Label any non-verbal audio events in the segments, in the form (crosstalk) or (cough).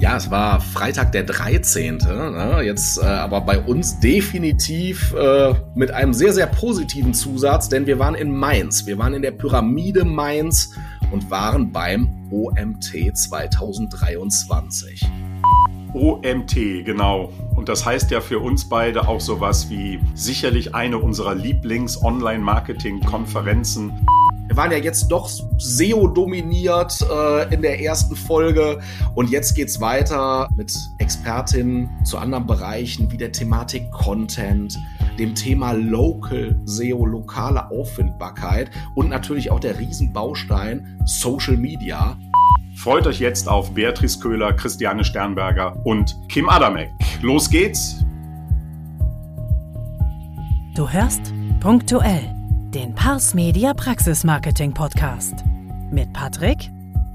Ja, es war Freitag der 13. Ne? Jetzt äh, aber bei uns definitiv äh, mit einem sehr, sehr positiven Zusatz, denn wir waren in Mainz. Wir waren in der Pyramide Mainz und waren beim OMT 2023. OMT, genau. Und das heißt ja für uns beide auch sowas wie sicherlich eine unserer Lieblings-Online-Marketing-Konferenzen. Wir waren ja jetzt doch SEO dominiert äh, in der ersten Folge und jetzt geht's weiter mit Expertinnen zu anderen Bereichen wie der Thematik Content, dem Thema Local SEO, lokale Auffindbarkeit und natürlich auch der Riesenbaustein Social Media. Freut euch jetzt auf Beatrice Köhler, Christiane Sternberger und Kim Adamek. Los geht's! Du hörst punktuell den Pars Media Praxis Marketing Podcast mit Patrick,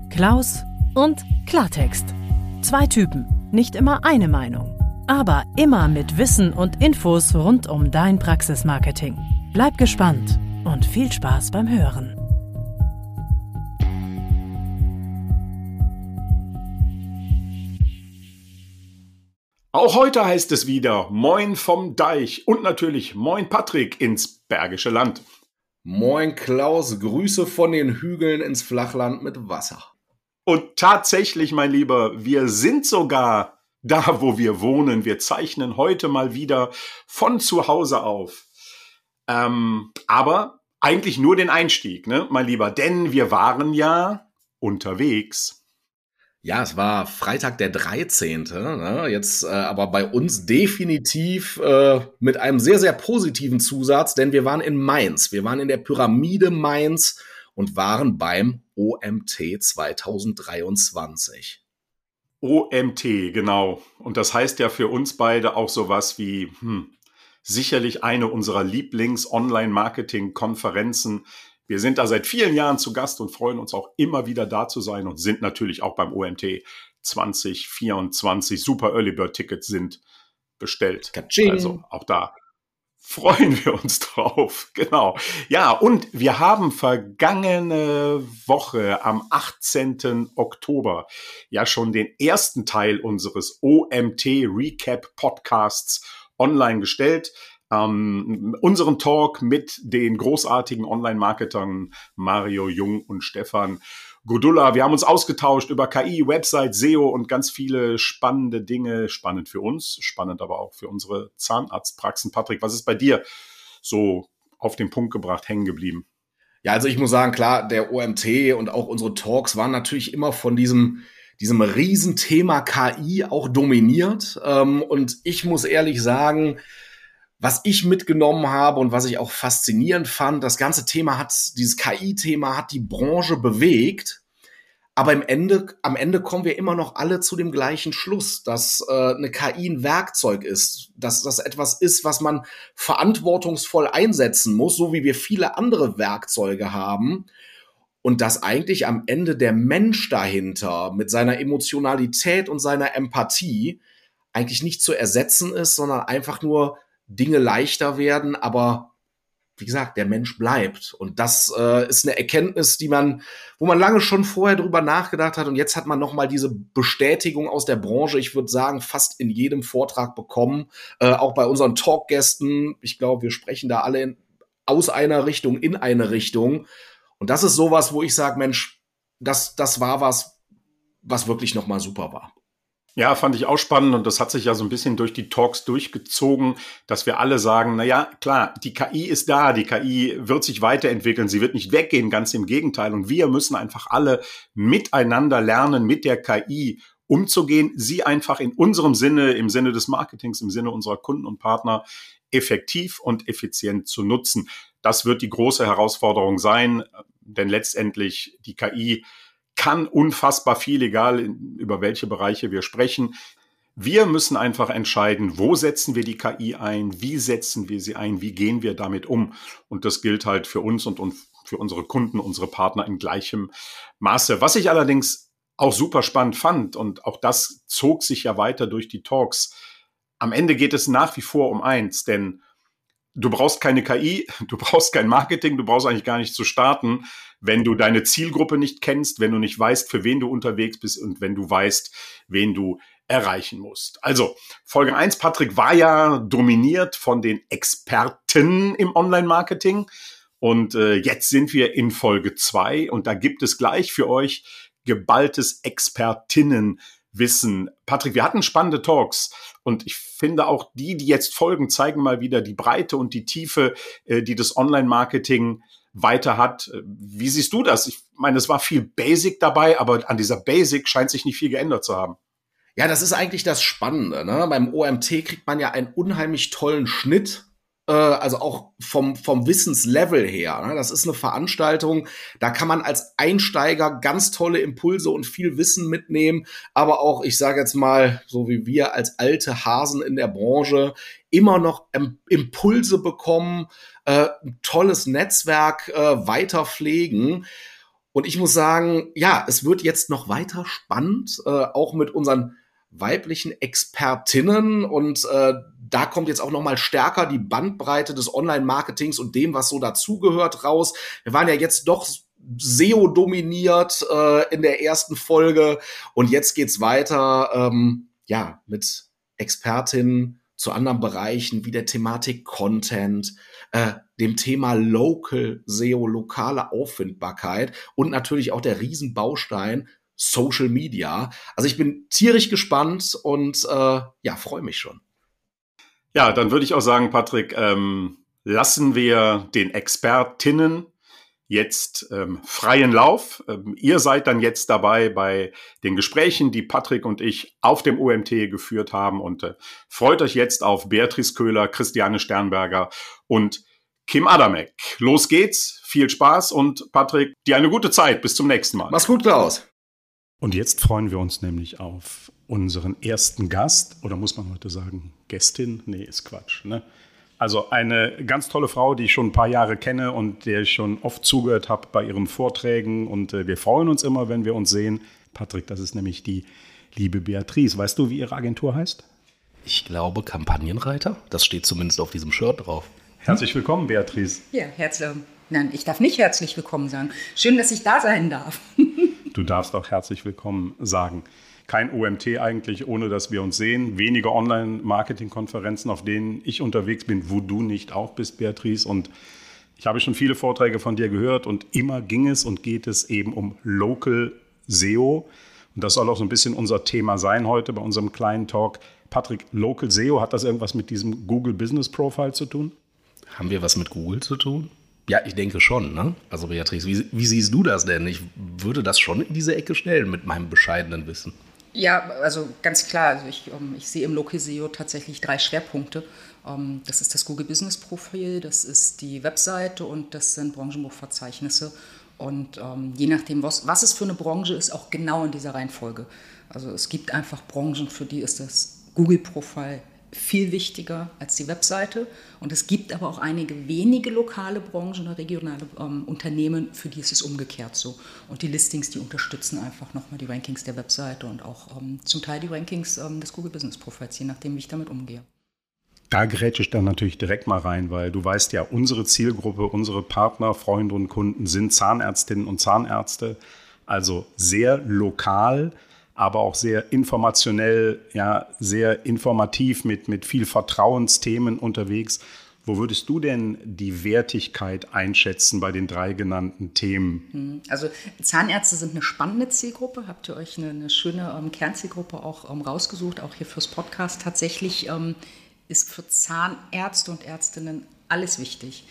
Klaus und Klartext. Zwei Typen, nicht immer eine Meinung, aber immer mit Wissen und Infos rund um dein Praxismarketing. Bleib gespannt und viel Spaß beim Hören. Auch heute heißt es wieder Moin vom Deich und natürlich Moin Patrick ins Bergische Land. Moin Klaus, Grüße von den Hügeln ins Flachland mit Wasser. Und tatsächlich, mein Lieber, wir sind sogar da, wo wir wohnen. Wir zeichnen heute mal wieder von zu Hause auf. Ähm, aber eigentlich nur den Einstieg, ne, mein Lieber, denn wir waren ja unterwegs. Ja, es war Freitag der 13. Ne? Jetzt äh, aber bei uns definitiv äh, mit einem sehr, sehr positiven Zusatz, denn wir waren in Mainz. Wir waren in der Pyramide Mainz und waren beim OMT 2023. OMT, genau. Und das heißt ja für uns beide auch sowas wie hm, sicherlich eine unserer Lieblings-Online-Marketing-Konferenzen wir sind da seit vielen Jahren zu Gast und freuen uns auch immer wieder da zu sein und sind natürlich auch beim OMT 2024. Super Early Bird Tickets sind bestellt. Katsching. Also auch da freuen wir uns (laughs) drauf. Genau. Ja, und wir haben vergangene Woche am 18. Oktober ja schon den ersten Teil unseres OMT Recap Podcasts online gestellt ähm, unseren Talk mit den großartigen Online-Marketern Mario Jung und Stefan Godulla. Wir haben uns ausgetauscht über KI, Website, SEO und ganz viele spannende Dinge. Spannend für uns, spannend aber auch für unsere Zahnarztpraxen. Patrick, was ist bei dir so auf den Punkt gebracht, hängen geblieben? Ja, also ich muss sagen, klar, der OMT und auch unsere Talks waren natürlich immer von diesem diesem Riesenthema KI auch dominiert. Ähm, und ich muss ehrlich sagen, was ich mitgenommen habe und was ich auch faszinierend fand, das ganze Thema hat, dieses KI-Thema hat die Branche bewegt. Aber im Ende, am Ende kommen wir immer noch alle zu dem gleichen Schluss, dass äh, eine KI ein Werkzeug ist, dass das etwas ist, was man verantwortungsvoll einsetzen muss, so wie wir viele andere Werkzeuge haben. Und dass eigentlich am Ende der Mensch dahinter mit seiner Emotionalität und seiner Empathie eigentlich nicht zu ersetzen ist, sondern einfach nur Dinge leichter werden, aber wie gesagt, der Mensch bleibt. Und das äh, ist eine Erkenntnis, die man, wo man lange schon vorher drüber nachgedacht hat. Und jetzt hat man nochmal diese Bestätigung aus der Branche, ich würde sagen, fast in jedem Vortrag bekommen. Äh, auch bei unseren Talkgästen. Ich glaube, wir sprechen da alle in, aus einer Richtung in eine Richtung. Und das ist sowas, wo ich sage, Mensch, das, das war was, was wirklich nochmal super war. Ja, fand ich auch spannend und das hat sich ja so ein bisschen durch die Talks durchgezogen, dass wir alle sagen, na ja, klar, die KI ist da, die KI wird sich weiterentwickeln, sie wird nicht weggehen, ganz im Gegenteil und wir müssen einfach alle miteinander lernen, mit der KI umzugehen, sie einfach in unserem Sinne, im Sinne des Marketings, im Sinne unserer Kunden und Partner effektiv und effizient zu nutzen. Das wird die große Herausforderung sein, denn letztendlich die KI kann unfassbar viel, egal über welche Bereiche wir sprechen. Wir müssen einfach entscheiden, wo setzen wir die KI ein, wie setzen wir sie ein, wie gehen wir damit um. Und das gilt halt für uns und, für unsere Kunden, unsere Partner in gleichem Maße. Was ich allerdings auch super spannend fand, und auch das zog sich ja weiter durch die Talks, am Ende geht es nach wie vor um eins, denn du brauchst keine KI, (laughs) du brauchst kein Marketing, du brauchst eigentlich gar nicht zu starten, wenn du deine Zielgruppe nicht kennst, wenn du nicht weißt, für wen du unterwegs bist und wenn du weißt, wen du erreichen musst. Also, Folge 1, Patrick, war ja dominiert von den Experten im Online-Marketing. Und äh, jetzt sind wir in Folge 2 und da gibt es gleich für euch geballtes Expertinnenwissen. Patrick, wir hatten spannende Talks und ich finde auch die, die jetzt folgen, zeigen mal wieder die Breite und die Tiefe, äh, die das Online-Marketing weiter hat. Wie siehst du das? Ich meine, es war viel Basic dabei, aber an dieser Basic scheint sich nicht viel geändert zu haben. Ja, das ist eigentlich das Spannende. Ne? Beim OMT kriegt man ja einen unheimlich tollen Schnitt äh, also auch vom, vom Wissenslevel her. Ne? Das ist eine Veranstaltung, da kann man als Einsteiger ganz tolle Impulse und viel Wissen mitnehmen, aber auch, ich sage jetzt mal, so wie wir als alte Hasen in der Branche, immer noch Impulse bekommen, äh, ein tolles Netzwerk äh, weiter pflegen. Und ich muss sagen, ja, es wird jetzt noch weiter spannend, äh, auch mit unseren weiblichen Expertinnen und äh, da kommt jetzt auch noch mal stärker die Bandbreite des Online-Marketings und dem, was so dazugehört, raus. Wir waren ja jetzt doch SEO dominiert äh, in der ersten Folge und jetzt geht's weiter, ähm, ja, mit Expertinnen zu anderen Bereichen wie der Thematik Content, äh, dem Thema Local SEO, lokale Auffindbarkeit und natürlich auch der Riesenbaustein Social Media. Also ich bin tierisch gespannt und äh, ja, freue mich schon. Ja, dann würde ich auch sagen, Patrick, ähm, lassen wir den Expertinnen jetzt ähm, freien Lauf. Ähm, ihr seid dann jetzt dabei bei den Gesprächen, die Patrick und ich auf dem OMT geführt haben und äh, freut euch jetzt auf Beatrice Köhler, Christiane Sternberger und Kim Adamek. Los geht's, viel Spaß und Patrick, dir eine gute Zeit. Bis zum nächsten Mal. Mach's gut, Klaus. Und jetzt freuen wir uns nämlich auf unseren ersten Gast, oder muss man heute sagen, Gästin? Nee, ist Quatsch. Ne? Also eine ganz tolle Frau, die ich schon ein paar Jahre kenne und der ich schon oft zugehört habe bei ihren Vorträgen. Und äh, wir freuen uns immer, wenn wir uns sehen. Patrick, das ist nämlich die liebe Beatrice. Weißt du, wie ihre Agentur heißt? Ich glaube Kampagnenreiter. Das steht zumindest auf diesem Shirt drauf. Herzlich willkommen, Beatrice. Ja, herzlich. Nein, ich darf nicht herzlich willkommen sagen. Schön, dass ich da sein darf. (laughs) Du darfst auch herzlich willkommen sagen. Kein OMT eigentlich, ohne dass wir uns sehen. Wenige Online-Marketing-Konferenzen, auf denen ich unterwegs bin, wo du nicht auch bist, Beatrice. Und ich habe schon viele Vorträge von dir gehört und immer ging es und geht es eben um Local SEO. Und das soll auch so ein bisschen unser Thema sein heute bei unserem kleinen Talk. Patrick, Local SEO, hat das irgendwas mit diesem Google Business Profile zu tun? Haben wir was mit Google zu tun? Ja, ich denke schon. Ne? Also Beatrice, wie, wie siehst du das denn? Ich würde das schon in diese Ecke stellen mit meinem bescheidenen Wissen. Ja, also ganz klar. Also ich, um, ähm, ich sehe im Local-SEO tatsächlich drei Schwerpunkte. Um, ähm, das ist das Google Business Profil, das ist die Webseite und das sind Branchenbuchverzeichnisse. Und um, ähm, je nachdem, was, was es für eine Branche ist, auch genau in dieser Reihenfolge. Also es gibt einfach Branchen, für die ist das Google-Profil viel wichtiger als die Webseite. Und es gibt aber auch einige wenige lokale Branchen oder regionale ähm, Unternehmen, für die ist es umgekehrt so. Und die Listings, die unterstützen einfach nochmal die Rankings der Webseite und auch ähm, zum Teil die Rankings ähm, des Google Business Profiles, je nachdem, wie ich damit umgehe. Da grätsche ich dann natürlich direkt mal rein, weil du weißt ja, unsere Zielgruppe, unsere Partner, Freunde und Kunden sind Zahnärztinnen und Zahnärzte, also sehr lokal aber auch sehr informationell, ja, sehr informativ mit, mit viel Vertrauensthemen unterwegs. Wo würdest du denn die Wertigkeit einschätzen bei den drei genannten Themen? Hm, also Zahnärzte sind eine spannende Zielgruppe. Habt ihr euch eine, eine schöne ähm, Kernzielgruppe auch ähm, rausgesucht, auch hier fürs Podcast. Tatsächlich ähm, ist für Zahnärzte und Ärztinnen alles wichtig.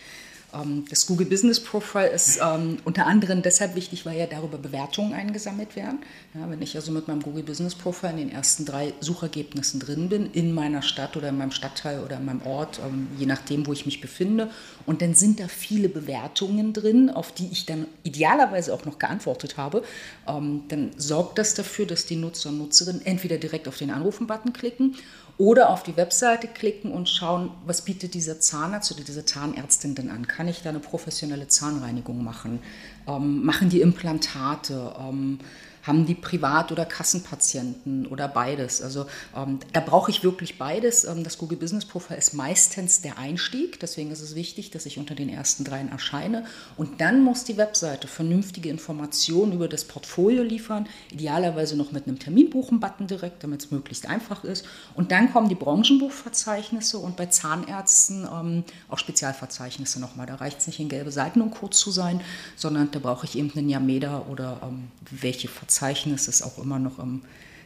Ähm, das Google Business Profile ist ähm, unter anderem deshalb wichtig, weil ja darüber Bewertungen eingesammelt werden. Ja, wenn ich also mit meinem Google Business Profile in den ersten drei Suchergebnissen drin bin, in meiner Stadt oder in meinem Stadtteil oder in meinem Ort, ähm, je nachdem, wo ich mich befinde, und dann sind da viele Bewertungen drin, auf die ich dann idealerweise auch noch geantwortet habe, dann sorgt das dafür, dass die Nutzer und Nutzerinnen entweder direkt auf den Anrufen-Button klicken oder auf die Webseite klicken und schauen, was bietet dieser Zahnarzt oder diese Zahnärztin denn an? Kann ich da eine professionelle Zahnreinigung machen? Ähm, machen die Implantate? Ähm, Haben die Privat- oder Kassenpatienten oder beides? Also ähm, da brauche ich wirklich beides. Ähm, das Google Business Profile ist meistens der Einstieg. Deswegen ist es wichtig, dass ich unter den ersten dreien erscheine. Und dann muss die Webseite vernünftige Informationen über das Portfolio liefern. Idealerweise noch mit einem Terminbuchen-Button direkt, damit es möglichst einfach ist. Und dann kommen die Branchenbuchverzeichnisse und bei Zahnärzten ähm, auch Spezialverzeichnisse nochmal. Da reicht es nicht in gelbe Seiten und kurz zu sein, sondern da brauche ich eben einen Yameda oder ähm, welche Verzeichnisse es auch immer noch im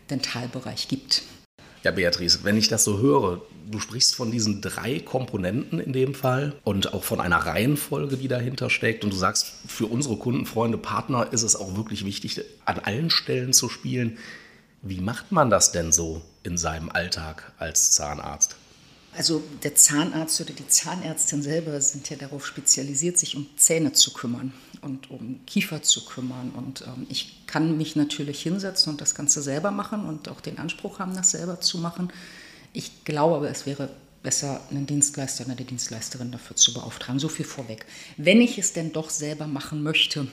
Dentalbereich gibt. Ja, Beatrice, wenn ich das so höre, du sprichst von diesen drei Komponenten in dem Fall und auch von einer Reihenfolge, die dahinter steckt. Und du sagst, für unsere Kunden, Freunde, Partner ist es auch wirklich wichtig, an allen Stellen zu spielen. Wie macht man das denn so in seinem Alltag als Zahnarzt? Also der Zahnarzt oder die Zahnärztin selber sind ja darauf spezialisiert, sich um Zähne zu kümmern und um Kiefer zu kümmern. Und ähm, ich kann mich natürlich hinsetzen und das Ganze selber machen und auch den Anspruch haben, das selber zu machen. Ich glaube aber, es wäre besser, einen Dienstleister oder eine Dienstleisterin dafür zu beauftragen. So viel vorweg. Wenn ich es denn doch selber machen möchte,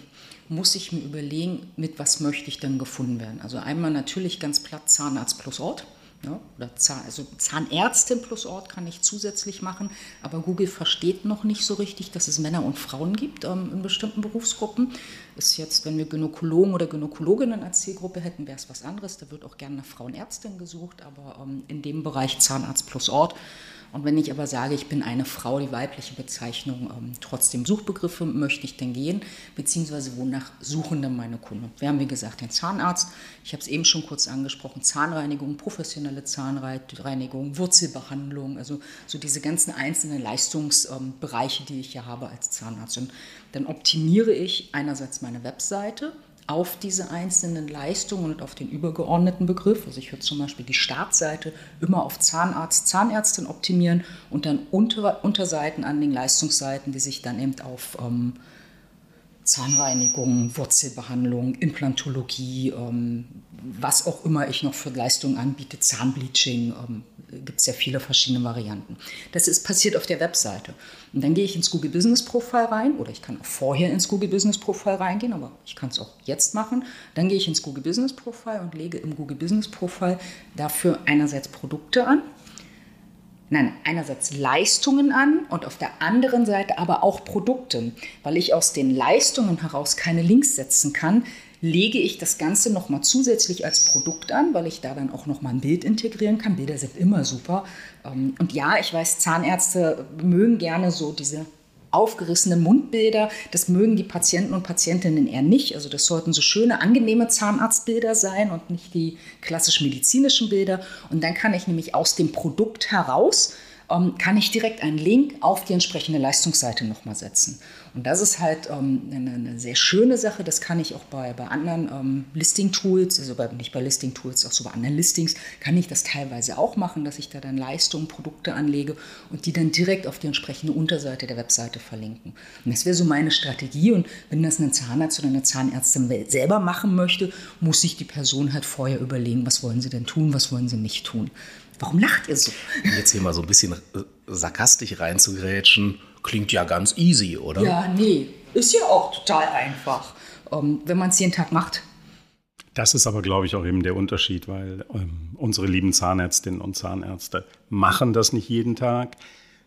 muss ich mir überlegen, mit was möchte ich denn gefunden werden. Also einmal natürlich ganz platt Zahnarzt plus Ort. Ja, oder Zahn, also Zahnärztin plus Ort kann ich zusätzlich machen, aber Google versteht noch nicht so richtig, dass es Männer und Frauen gibt ähm, in bestimmten Berufsgruppen. Ist jetzt, wenn wir Gynäkologen oder Gynäkologinnen als Zielgruppe hätten, wäre es was anderes. Da wird auch gerne eine Frauenärztin gesucht, aber ähm, in dem Bereich Zahnarzt plus Ort und wenn ich aber sage, ich bin eine Frau, die weibliche Bezeichnung, ähm, trotzdem Suchbegriffe möchte ich denn gehen, beziehungsweise wonach suchen denn meine Kunden? Wir haben, wie gesagt, den Zahnarzt, ich habe es eben schon kurz angesprochen, Zahnreinigung, professionelle Zahnreinigung, Wurzelbehandlung, also so diese ganzen einzelnen Leistungsbereiche, die ich ja habe als Zahnarzt. Und dann optimiere ich einerseits meine Webseite, auf diese einzelnen Leistungen und auf den übergeordneten Begriff. Also ich würde zum Beispiel die Startseite immer auf Zahnarzt, Zahnärztin optimieren und dann unter, Unterseiten an den Leistungsseiten, die sich dann eben auf ähm, Zahnreinigung, Wurzelbehandlung, Implantologie, ähm, was auch immer ich noch für Leistungen anbiete, Zahnbleaching, ähm, gibt es ja viele verschiedene Varianten. Das ist passiert auf der Webseite. Und dann gehe ich ins Google Business Profile rein oder ich kann auch vorher ins Google Business Profile reingehen, aber ich kann es auch jetzt machen. Dann gehe ich ins Google Business Profile und lege im Google Business Profile dafür einerseits Produkte an, nein, einerseits Leistungen an und auf der anderen Seite aber auch Produkte, weil ich aus den Leistungen heraus keine Links setzen kann, lege ich das Ganze nochmal zusätzlich als Produkt an, weil ich da dann auch nochmal ein Bild integrieren kann. Bilder sind immer super. Ähm, und ja, ich weiß, Zahnärzte mögen gerne so diese aufgerissenen Mundbilder. Das mögen die Patienten und Patientinnen eher nicht. Also das sollten so schöne, angenehme Zahnarztbilder sein und nicht die klassisch medizinischen Bilder. Und dann kann ich nämlich aus dem Produkt heraus kann ich direkt einen Link auf die entsprechende Leistungsseite nochmal setzen. Und das ist halt ähm, eine, eine, sehr schöne Sache. Das kann ich auch bei, bei anderen ähm, Listing-Tools, also bei, nicht bei Listing-Tools, auch so bei anderen Listings, kann ich das teilweise auch machen, dass ich da dann Leistungen, Produkte anlege und die dann direkt auf die entsprechende Unterseite der Webseite verlinken. Und das wäre so meine Strategie. Und wenn das ein Zahnarzt oder eine Zahnärztin selber machen möchte, muss sich die Person halt vorher überlegen, was wollen sie denn tun, was wollen sie nicht tun. Warum lacht ihr so? Jetzt hier mal so ein bisschen äh, sarkastisch reinzugrätschen, klingt ja ganz easy, oder? Ja, nee, ist ja auch total einfach, ähm, wenn man es jeden Tag macht. Das ist aber, glaube ich, auch eben der Unterschied, weil ähm, unsere lieben Zahnärztinnen und Zahnärzte machen das nicht jeden Tag.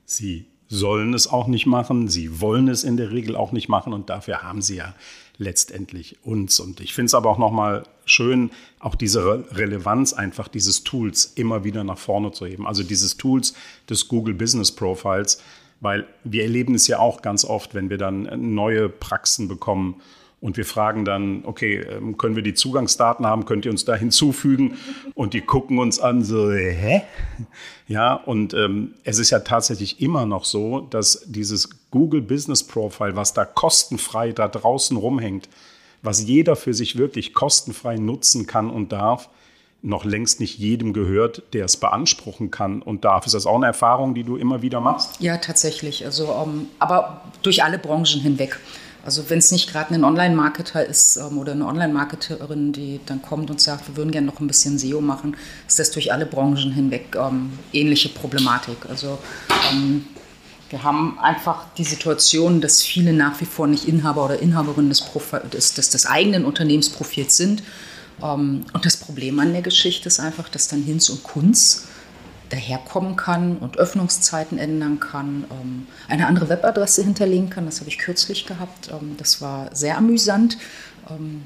Sie sollen es auch nicht machen. Sie wollen es in der Regel auch nicht machen und dafür haben sie ja letztendlich uns. Und ich finde es aber auch nochmal schön, auch diese Re Relevanz einfach dieses Tools immer wieder nach vorne zu heben. Also dieses Tools des Google Business Profiles, weil wir erleben es ja auch ganz oft, wenn wir dann neue Praxen bekommen und wir fragen dann, okay, ähm, können wir die Zugangsdaten haben? Könnt ihr uns da hinzufügen? Und die gucken uns an, so, hä? Ja, und ähm, es ist ja tatsächlich immer noch so, dass dieses Google Business Profile, was da kostenfrei da draußen rumhängt, was jeder für sich wirklich kostenfrei nutzen kann und darf, noch längst nicht jedem gehört, der es beanspruchen kann und darf. Ist das auch eine Erfahrung, die du immer wieder machst? Ja, tatsächlich. Also, um, ähm, aber durch alle Branchen hinweg. Also wenn es nicht gerade ein Online-Marketer ist ähm, oder eine Online-Marketerin, die dann kommt und sagt, wir würden gerne noch ein bisschen SEO machen, ist das durch alle Branchen hinweg ähm, ähnliche Problematik. Also ähm, wir haben einfach die Situation, dass viele nach wie vor nicht Inhaber oder Inhaberin des, des, des, des eigenen Unternehmensprofils sind Ähm, und das Problem an der Geschichte ist einfach, dass dann Hinz und Kunz daherkommen kann und Öffnungszeiten ändern kann, ähm, eine andere Webadresse hinterlegen kann. Das habe ich kürzlich gehabt. Ähm, das war sehr amüsant. Ähm,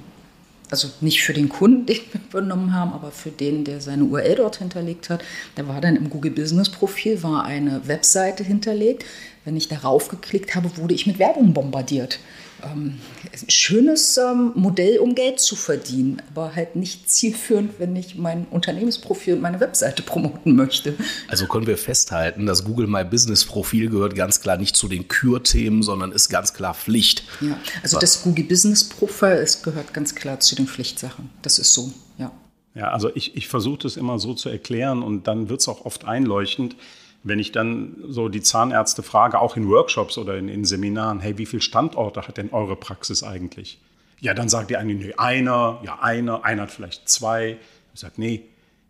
also nicht für den Kunden, den wir (laughs) übernommen haben, aber für den, der seine URL dort hinterlegt hat. Da war dann im Google Business Profil war eine Webseite hinterlegt. Wenn ich darauf geklickt habe, wurde ich mit Werbung bombardiert ähm, schönes ähm, Modell, um Geld zu verdienen, aber halt nicht zielführend, wenn ich mein Unternehmensprofil und meine Webseite (laughs) promoten möchte. Also können wir festhalten, das Google My Business Profil gehört ganz klar nicht zu den Kürthemen, sondern ist ganz klar Pflicht. Ja, also das Google Business Profil ist, gehört ganz klar zu den Pflichtsachen. Das ist so, ja. Ja, also ich, ich versuche das immer so zu erklären und dann wird es auch oft einleuchtend wenn ich dann so die Zahnärzte frage, auch in Workshops oder in, in Seminaren, hey, wie viele Standorte hat denn eure Praxis eigentlich? Ja, dann sagt die eine, nee, einer, ja, einer, einer hat vielleicht zwei. Ich sage, nee,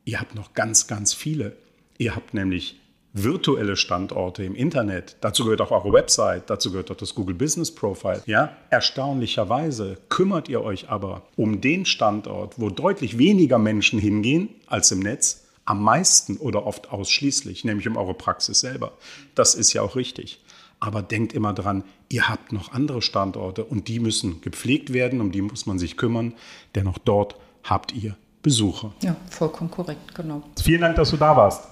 ihr habt noch ganz, ganz viele. Ihr habt nämlich virtuelle Standorte im Internet. Dazu gehört auch eure Website, dazu gehört auch das Google Business Profile. Ja, erstaunlicherweise kümmert ihr euch aber um den Standort, wo deutlich weniger Menschen hingehen als im Netz am meisten oder oft ausschließlich, nämlich um eure Praxis selber. Das ist ja auch richtig. Aber denkt immer dran, ihr habt noch andere Standorte und die müssen gepflegt werden, um die muss man sich kümmern, denn auch dort habt ihr Besucher. Ja, vollkommen korrekt, genau. Vielen Dank, dass du da warst.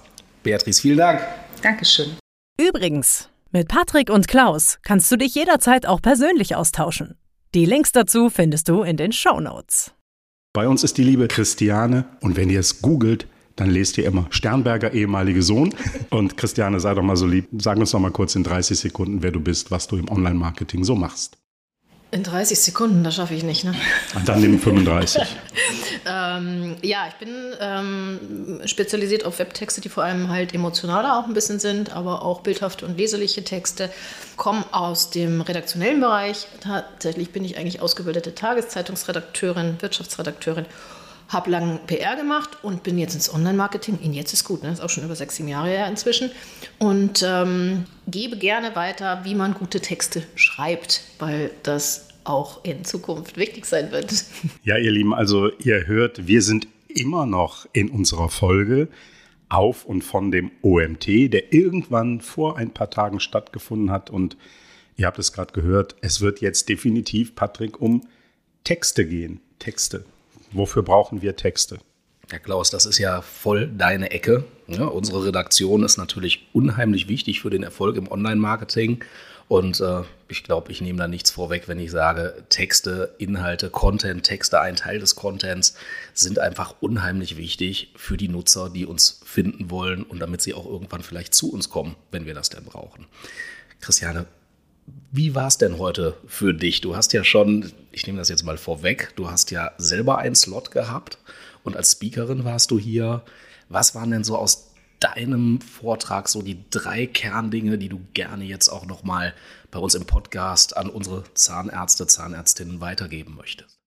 Beatrice, vielen Dank. Dankeschön. Übrigens, mit Patrick und Klaus kannst du dich jederzeit auch persönlich austauschen. Die Links dazu findest du in den Show Notes. Bei uns ist die liebe Christiane und wenn ihr es googelt, dann lest ihr immer Sternberger ehemalige Sohn. (laughs) Und Christiane, sei doch mal so lieb, sag uns doch mal kurz in 30 Sekunden, wer du bist, was du im Online-Marketing so machst. In 30 Sekunden, das schaffe ich nicht, ne? Und dann nimm 35. (laughs) ähm, ja, ich bin ähm, spezialisiert auf Webtexte, die vor allem halt emotionaler auch ein bisschen sind, aber auch bildhafte und leserliche Texte. Komme aus dem redaktionellen Bereich. Tatsächlich bin ich eigentlich ausgebildete Tageszeitungsredakteurin, Wirtschaftsredakteurin habe lang PR gemacht und bin jetzt ins Online-Marketing. In jetzt ist gut, ne? ist auch schon über sechs, sieben Jahre her inzwischen. Und ähm, gebe gerne weiter, wie man gute Texte schreibt, weil das auch in Zukunft wichtig sein wird. (laughs) Ja, ihr Lieben, also ihr hört, wir sind immer noch in unserer Folge auf und von dem OMT, der irgendwann vor ein paar Tagen stattgefunden hat. Und ihr habt es gerade gehört, es wird jetzt definitiv, Patrick, um Texte gehen. Texte. Wofür brauchen wir Texte? Ja, Klaus, das ist ja voll deine Ecke. Ja, unsere Redaktion ist natürlich unheimlich wichtig für den Erfolg im Online-Marketing. Und äh, ich glaube, ich nehme da nichts vorweg, wenn ich sage, Texte, Inhalte, Content, Texte, ein Teil des Contents sind einfach unheimlich wichtig für die Nutzer, die uns finden wollen und damit sie auch irgendwann vielleicht zu uns kommen, wenn wir das denn brauchen. Christiane, wie war es denn heute für dich? Du hast ja schon, ich nehme das jetzt mal vorweg, du hast ja selber einen Slot gehabt und als Speakerin warst du hier. Was waren denn so aus deinem Vortrag so die drei Kerndinge, die du gerne jetzt auch nochmal bei uns im Podcast an unsere Zahnärzte, Zahnärztinnen weitergeben möchtest?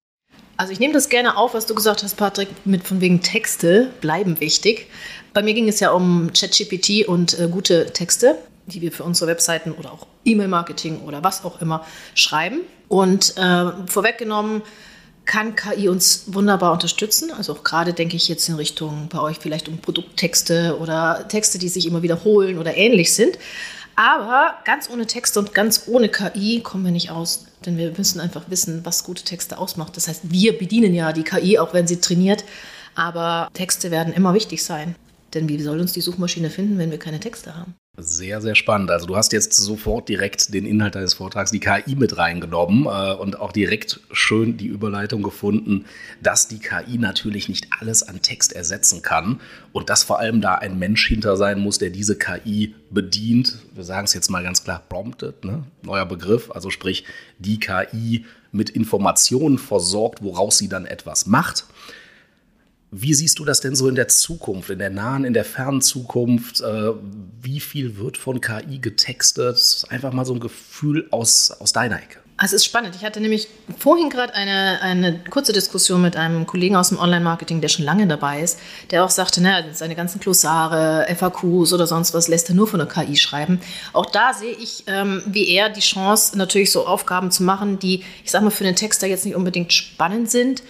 Also ich nehme das gerne auf, was du gesagt hast, Patrick, mit von wegen Texte bleiben wichtig. Bei mir ging es ja um ChatGPT und äh, gute Texte die wir für unsere Webseiten oder auch E-Mail-Marketing oder was auch immer schreiben. Und äh, vorweggenommen kann KI uns wunderbar unterstützen. Also auch gerade denke ich jetzt in Richtung bei euch vielleicht um Produkttexte oder Texte, die sich immer wiederholen oder ähnlich sind. Aber ganz ohne Texte und ganz ohne KI kommen wir nicht aus. Denn wir müssen einfach wissen, was gute Texte ausmacht. Das heißt, wir bedienen ja die KI, auch wenn sie trainiert. Aber Texte werden immer wichtig sein. Denn wie soll uns die Suchmaschine finden, wenn wir keine Texte haben? Sehr, sehr spannend. Also du hast jetzt sofort direkt den Inhalt deines Vortrags, die KI mit reingenommen äh, und auch direkt schön die Überleitung gefunden, dass die KI natürlich nicht alles an Text ersetzen kann und dass vor allem da ein Mensch hinter sein muss, der diese KI bedient. Wir sagen es jetzt mal ganz klar, prompted, ne? neuer Begriff, also sprich die KI mit Informationen versorgt, woraus sie dann etwas macht. Wie siehst du das denn so in der Zukunft, in der nahen, in der fernen Zukunft? Äh, wie viel wird von KI getextet? Einfach mal so ein Gefühl aus, aus deiner Ecke. Also es ist spannend. Ich hatte nämlich vorhin gerade eine, eine kurze Diskussion mit einem Kollegen aus dem Online-Marketing, der schon lange dabei ist, der auch sagte, naja, seine ganzen Glossare, FAQs oder sonst was lässt er nur von der KI schreiben. Auch da sehe ich, ähm, wie er die Chance, natürlich so Aufgaben zu machen, die, ich sag mal, für den Texter jetzt nicht unbedingt spannend sind,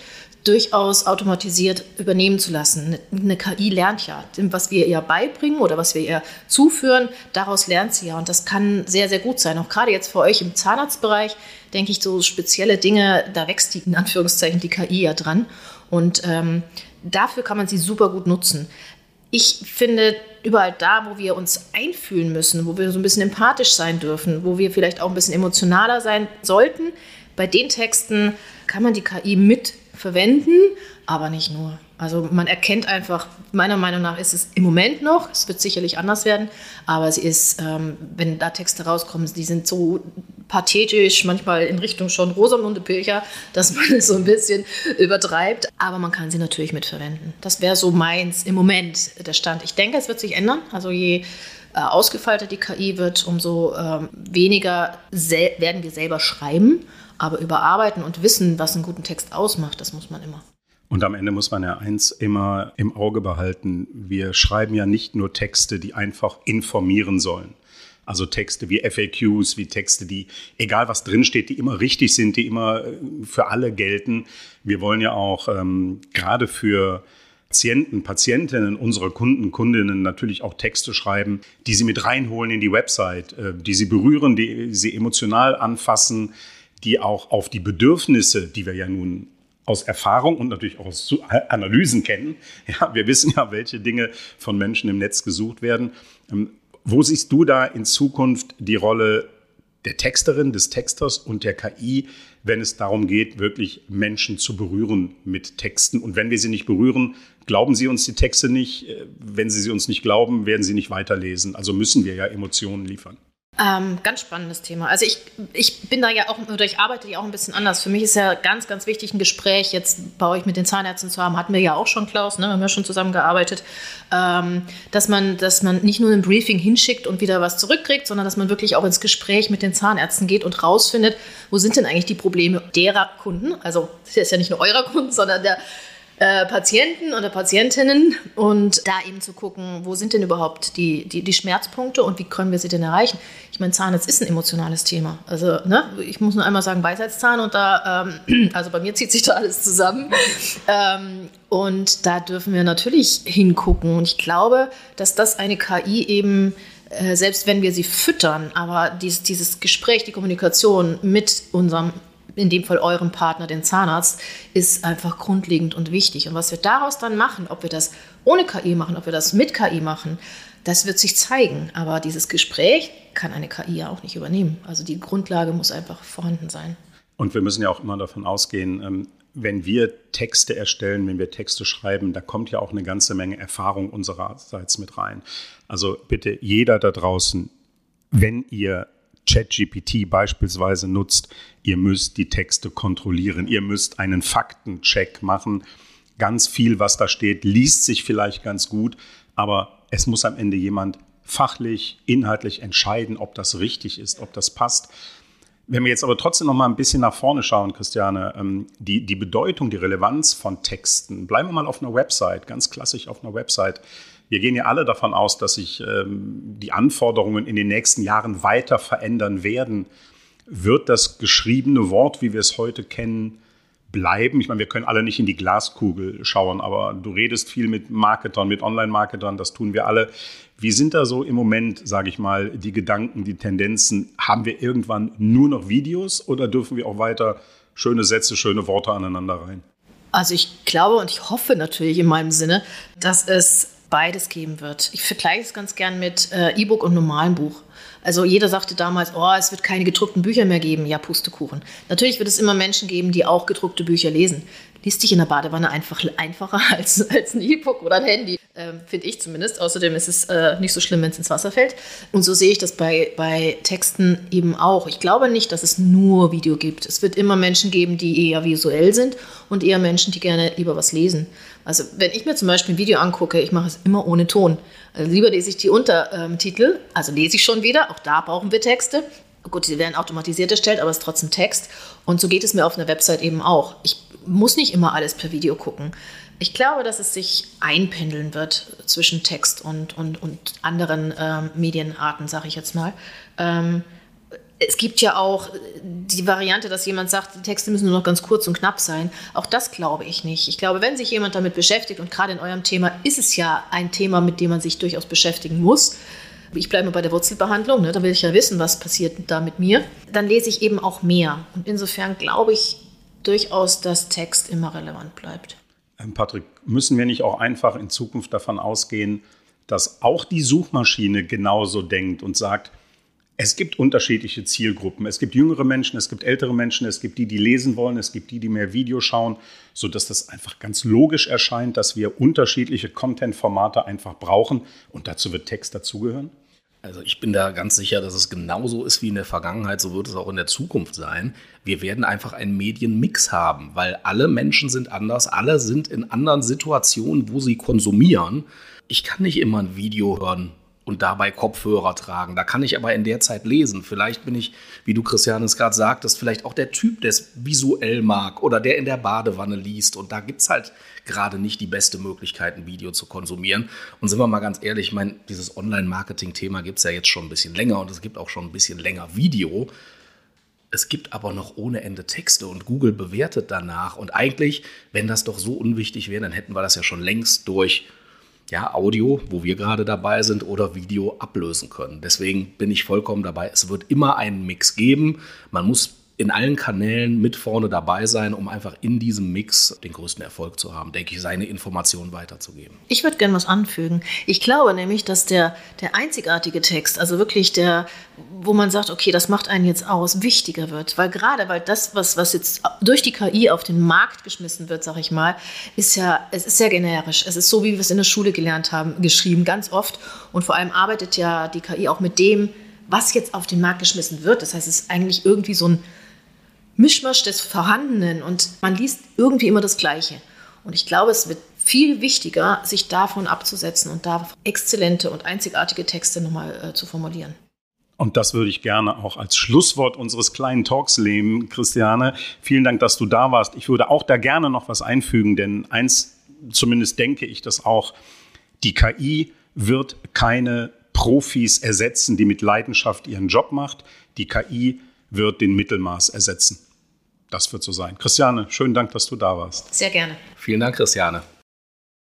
durchaus automatisiert übernehmen zu lassen. Eine KI lernt ja, was wir ihr beibringen oder was wir ihr zuführen, daraus lernt sie ja. Und das kann sehr, sehr gut sein. Auch gerade jetzt für euch im Zahnarztbereich, denke ich, so spezielle Dinge, da wächst die, in Anführungszeichen, die KI ja dran. Und ähm, dafür kann man sie super gut nutzen. Ich finde, überall da, wo wir uns einfühlen müssen, wo wir so ein bisschen empathisch sein dürfen, wo wir vielleicht auch ein bisschen emotionaler sein sollten, bei den Texten kann man die KI mit verwenden, aber nicht nur. Also man erkennt einfach, meiner Meinung nach ist es im Moment noch, es wird sicherlich anders werden, aber sie ist, ähm, wenn da Texte rauskommen, die sind so pathetisch, manchmal in Richtung schon Rosamunde Pilcher, dass man (laughs) es so ein bisschen übertreibt, aber man kann sie natürlich mitverwenden. Das wäre so meins im Moment der Stand. Ich denke, es wird sich ändern, also je äh, ausgefeilter die KI wird, umso ähm, weniger werden wir selber schreiben aber überarbeiten und wissen, was einen guten Text ausmacht, das muss man immer. Und am Ende muss man ja eins immer im Auge behalten. Wir schreiben ja nicht nur Texte, die einfach informieren sollen. Also Texte wie FAQs, wie Texte, die, egal was drinsteht, die immer richtig sind, die immer äh, für alle gelten. Wir wollen ja auch ähm, gerade für Patienten, Patientinnen, unsere Kunden, Kundinnen natürlich auch Texte schreiben, die sie mit reinholen in die Website, äh, die sie berühren, die sie emotional anfassen, die auch auf die Bedürfnisse, die wir ja nun aus Erfahrung und natürlich auch aus Analysen kennen. (laughs) Ja, wir wissen ja, welche Dinge von Menschen im Netz gesucht werden. Ähm, wo siehst du da in Zukunft die Rolle der Texterin, des Texters und der KI, wenn es darum geht, wirklich Menschen zu berühren mit Texten? Und wenn wir sie nicht berühren, glauben sie uns die Texte nicht. Äh, wenn sie sie uns nicht glauben, werden sie nicht weiterlesen. Also müssen wir ja Emotionen liefern. Ähm, ganz spannendes Thema. Also ich, ich bin da ja auch, oder ich arbeite ja auch ein bisschen anders. Für mich ist ja ganz, ganz wichtig, ein Gespräch jetzt bei euch mit den Zahnärzten zu haben. Hatten wir ja auch schon, Klaus, ne? wir haben ja schon zusammengearbeitet. Ähm, dass, man, dass man nicht nur ein Briefing hinschickt und wieder was zurückkriegt, sondern dass man wirklich auch ins Gespräch mit den Zahnärzten geht und rausfindet, wo sind denn eigentlich die Probleme derer Kunden? Also das ist ja nicht nur eurer Kunden, sondern der äh, Patienten oder Patientinnen und da eben zu gucken, wo sind denn überhaupt die, die, die Schmerzpunkte und wie können wir sie denn erreichen. Ich meine, Zahnarzt ist ein emotionales Thema. Also, ne, ich muss nur einmal sagen, Weisheitszahn und da, ähm, (clears throat) also bei mir zieht sich da alles zusammen. ähm, und da dürfen wir natürlich hingucken. Und ich glaube, dass das eine KI eben äh, selbst wenn wir sie füttern, aber dieses, dieses Gespräch, die Kommunikation mit unserem in dem Fall eurem Partner, den Zahnarzt, ist einfach grundlegend und wichtig. Und was wir daraus dann machen, ob wir das ohne KI machen, ob wir das mit KI machen, das wird sich zeigen. Aber dieses Gespräch kann eine KI ja auch nicht übernehmen. Also die Grundlage muss einfach vorhanden sein. Und wir müssen ja auch immer davon ausgehen, ähm, wenn wir Texte erstellen, wenn wir Texte schreiben, da kommt ja auch eine ganze Menge Erfahrung unsererseits mit rein. Also bitte jeder da draußen, wenn ihr ChatGPT beispielsweise nutzt, ihr müsst die Texte kontrollieren, ihr müsst einen Faktencheck machen. Ganz viel, was da steht, liest sich vielleicht ganz gut, aber es muss am Ende jemand fachlich, inhaltlich entscheiden, ob das richtig ist, ob das passt. Wenn wir jetzt aber trotzdem noch mal ein bisschen nach vorne schauen, Christiane, ähm, die, die Bedeutung, die Relevanz von Texten, bleiben wir mal auf einer Website, ganz klassisch auf einer Website. Wir gehen ja alle davon aus, dass sich ähm, die Anforderungen in den nächsten Jahren weiter verändern werden. Wird das geschriebene Wort, wie wir es heute kennen, bleiben? Ich meine, wir können alle nicht in die Glaskugel schauen, aber du redest viel mit Marketern, mit Online-Marketern, das tun wir alle. Wie sind da so im Moment, sage ich mal, die Gedanken, die Tendenzen? Haben wir irgendwann nur noch Videos oder dürfen wir auch weiter schöne Sätze, schöne Worte aneinander rein? Also ich glaube und ich hoffe natürlich in meinem Sinne, dass es beides geben wird. Ich vergleiche es ganz gern mit äh, E-Book und normalen Buch. Also jeder sagte damals, oh, es wird keine gedruckten Bücher mehr geben. Ja, Pustekuchen. Natürlich wird es immer Menschen geben, die auch gedruckte Bücher lesen. Liest dich in der Badewanne einfach einfacher (laughs) als, als ein E-Book oder ein Handy, äh, finde ich zumindest. Außerdem ist es äh, nicht so schlimm, wenn es ins Wasser fällt. Und so sehe ich das bei, bei Texten eben auch. Ich glaube nicht, dass es nur Video gibt. Es wird immer Menschen geben, die eher visuell sind und eher Menschen, die gerne lieber was lesen. Also wenn ich mir zum Beispiel ein Video angucke, ich mache es immer ohne Ton. Also lieber lese ich die Untertitel, also lese ich schon wieder, auch da brauchen wir Texte. Gut, die werden automatisiert erstellt, aber es ist trotzdem Text. Und so geht es mir auf einer Website eben auch. Ich muss nicht immer alles per Video gucken. Ich glaube, dass es sich einpendeln wird zwischen Text und, und, und anderen ähm, Medienarten, sage ich jetzt mal. Ähm, es gibt ja auch die Variante, dass jemand sagt, die Texte müssen nur noch ganz kurz und knapp sein. Auch das glaube ich nicht. Ich glaube, wenn sich jemand damit beschäftigt, und gerade in eurem Thema ist es ja ein Thema, mit dem man sich durchaus beschäftigen muss, ich bleibe bei der Wurzelbehandlung, ne, da will ich ja wissen, was passiert da mit mir, dann lese ich eben auch mehr. Und insofern glaube ich durchaus, dass Text immer relevant bleibt. Ähm, Patrick, müssen wir nicht auch einfach in Zukunft davon ausgehen, dass auch die Suchmaschine genauso denkt und sagt, es gibt unterschiedliche Zielgruppen. Es gibt jüngere Menschen, es gibt ältere Menschen, es gibt die, die lesen wollen, es gibt die, die mehr Video schauen, sodass das einfach ganz logisch erscheint, dass wir unterschiedliche Content-Formate einfach brauchen und dazu wird Text dazugehören? Also ich bin da ganz sicher, dass es genauso ist wie in der Vergangenheit, so wird es auch in der Zukunft sein. Wir werden einfach einen Medienmix haben, weil alle Menschen sind anders, alle sind in anderen Situationen, wo sie konsumieren. Ich kann nicht immer ein Video hören und dabei Kopfhörer tragen. Da kann ich aber in der Zeit lesen. Vielleicht bin ich, wie du Christianes gerade sagtest, vielleicht auch der Typ, der es visuell mag oder der in der Badewanne liest. Und da gibt es halt gerade nicht die beste Möglichkeit, ein Video zu konsumieren. Und sind wir mal ganz ehrlich, ich meine, dieses Online-Marketing-Thema gibt es ja jetzt schon ein bisschen länger und es gibt auch schon ein bisschen länger Video. Es gibt aber noch ohne Ende Texte und Google bewertet danach. Und eigentlich, wenn das doch so unwichtig wäre, dann hätten wir das ja schon längst durch ja, Audio, wo wir gerade dabei sind, oder Video ablösen können. Deswegen bin ich vollkommen dabei. Es wird immer einen Mix geben. Man muss in allen Kanälen mit vorne dabei sein, um einfach in diesem Mix den größten Erfolg zu haben, denke ich, seine Informationen weiterzugeben. Ich würde gerne was anfügen. Ich glaube nämlich, dass der, der einzigartige Text, also wirklich der, wo man sagt, okay, das macht einen jetzt aus, wichtiger wird. Weil gerade, weil das, was, was jetzt durch die KI auf den Markt geschmissen wird, sage ich mal, ist ja, es ist sehr generisch. Es ist so, wie wir es in der Schule gelernt haben, geschrieben, ganz oft. Und vor allem arbeitet ja die KI auch mit dem, was jetzt auf den Markt geschmissen wird. Das heißt, es ist eigentlich irgendwie so ein Mischmasch des Vorhandenen und man liest irgendwie immer das Gleiche. Und ich glaube, es wird viel wichtiger, sich davon abzusetzen und da exzellente und einzigartige Texte nochmal äh, zu formulieren. Und das würde ich gerne auch als Schlusswort unseres kleinen Talks nehmen, Christiane. Vielen Dank, dass du da warst. Ich würde auch da gerne noch was einfügen, denn eins zumindest denke ich das auch, die KI wird keine Profis ersetzen, die mit Leidenschaft ihren Job macht. Die KI wird den Mittelmaß ersetzen. Das wird so sein. Christiane, schönen Dank, dass du da warst. Sehr gerne. Vielen Dank, Christiane.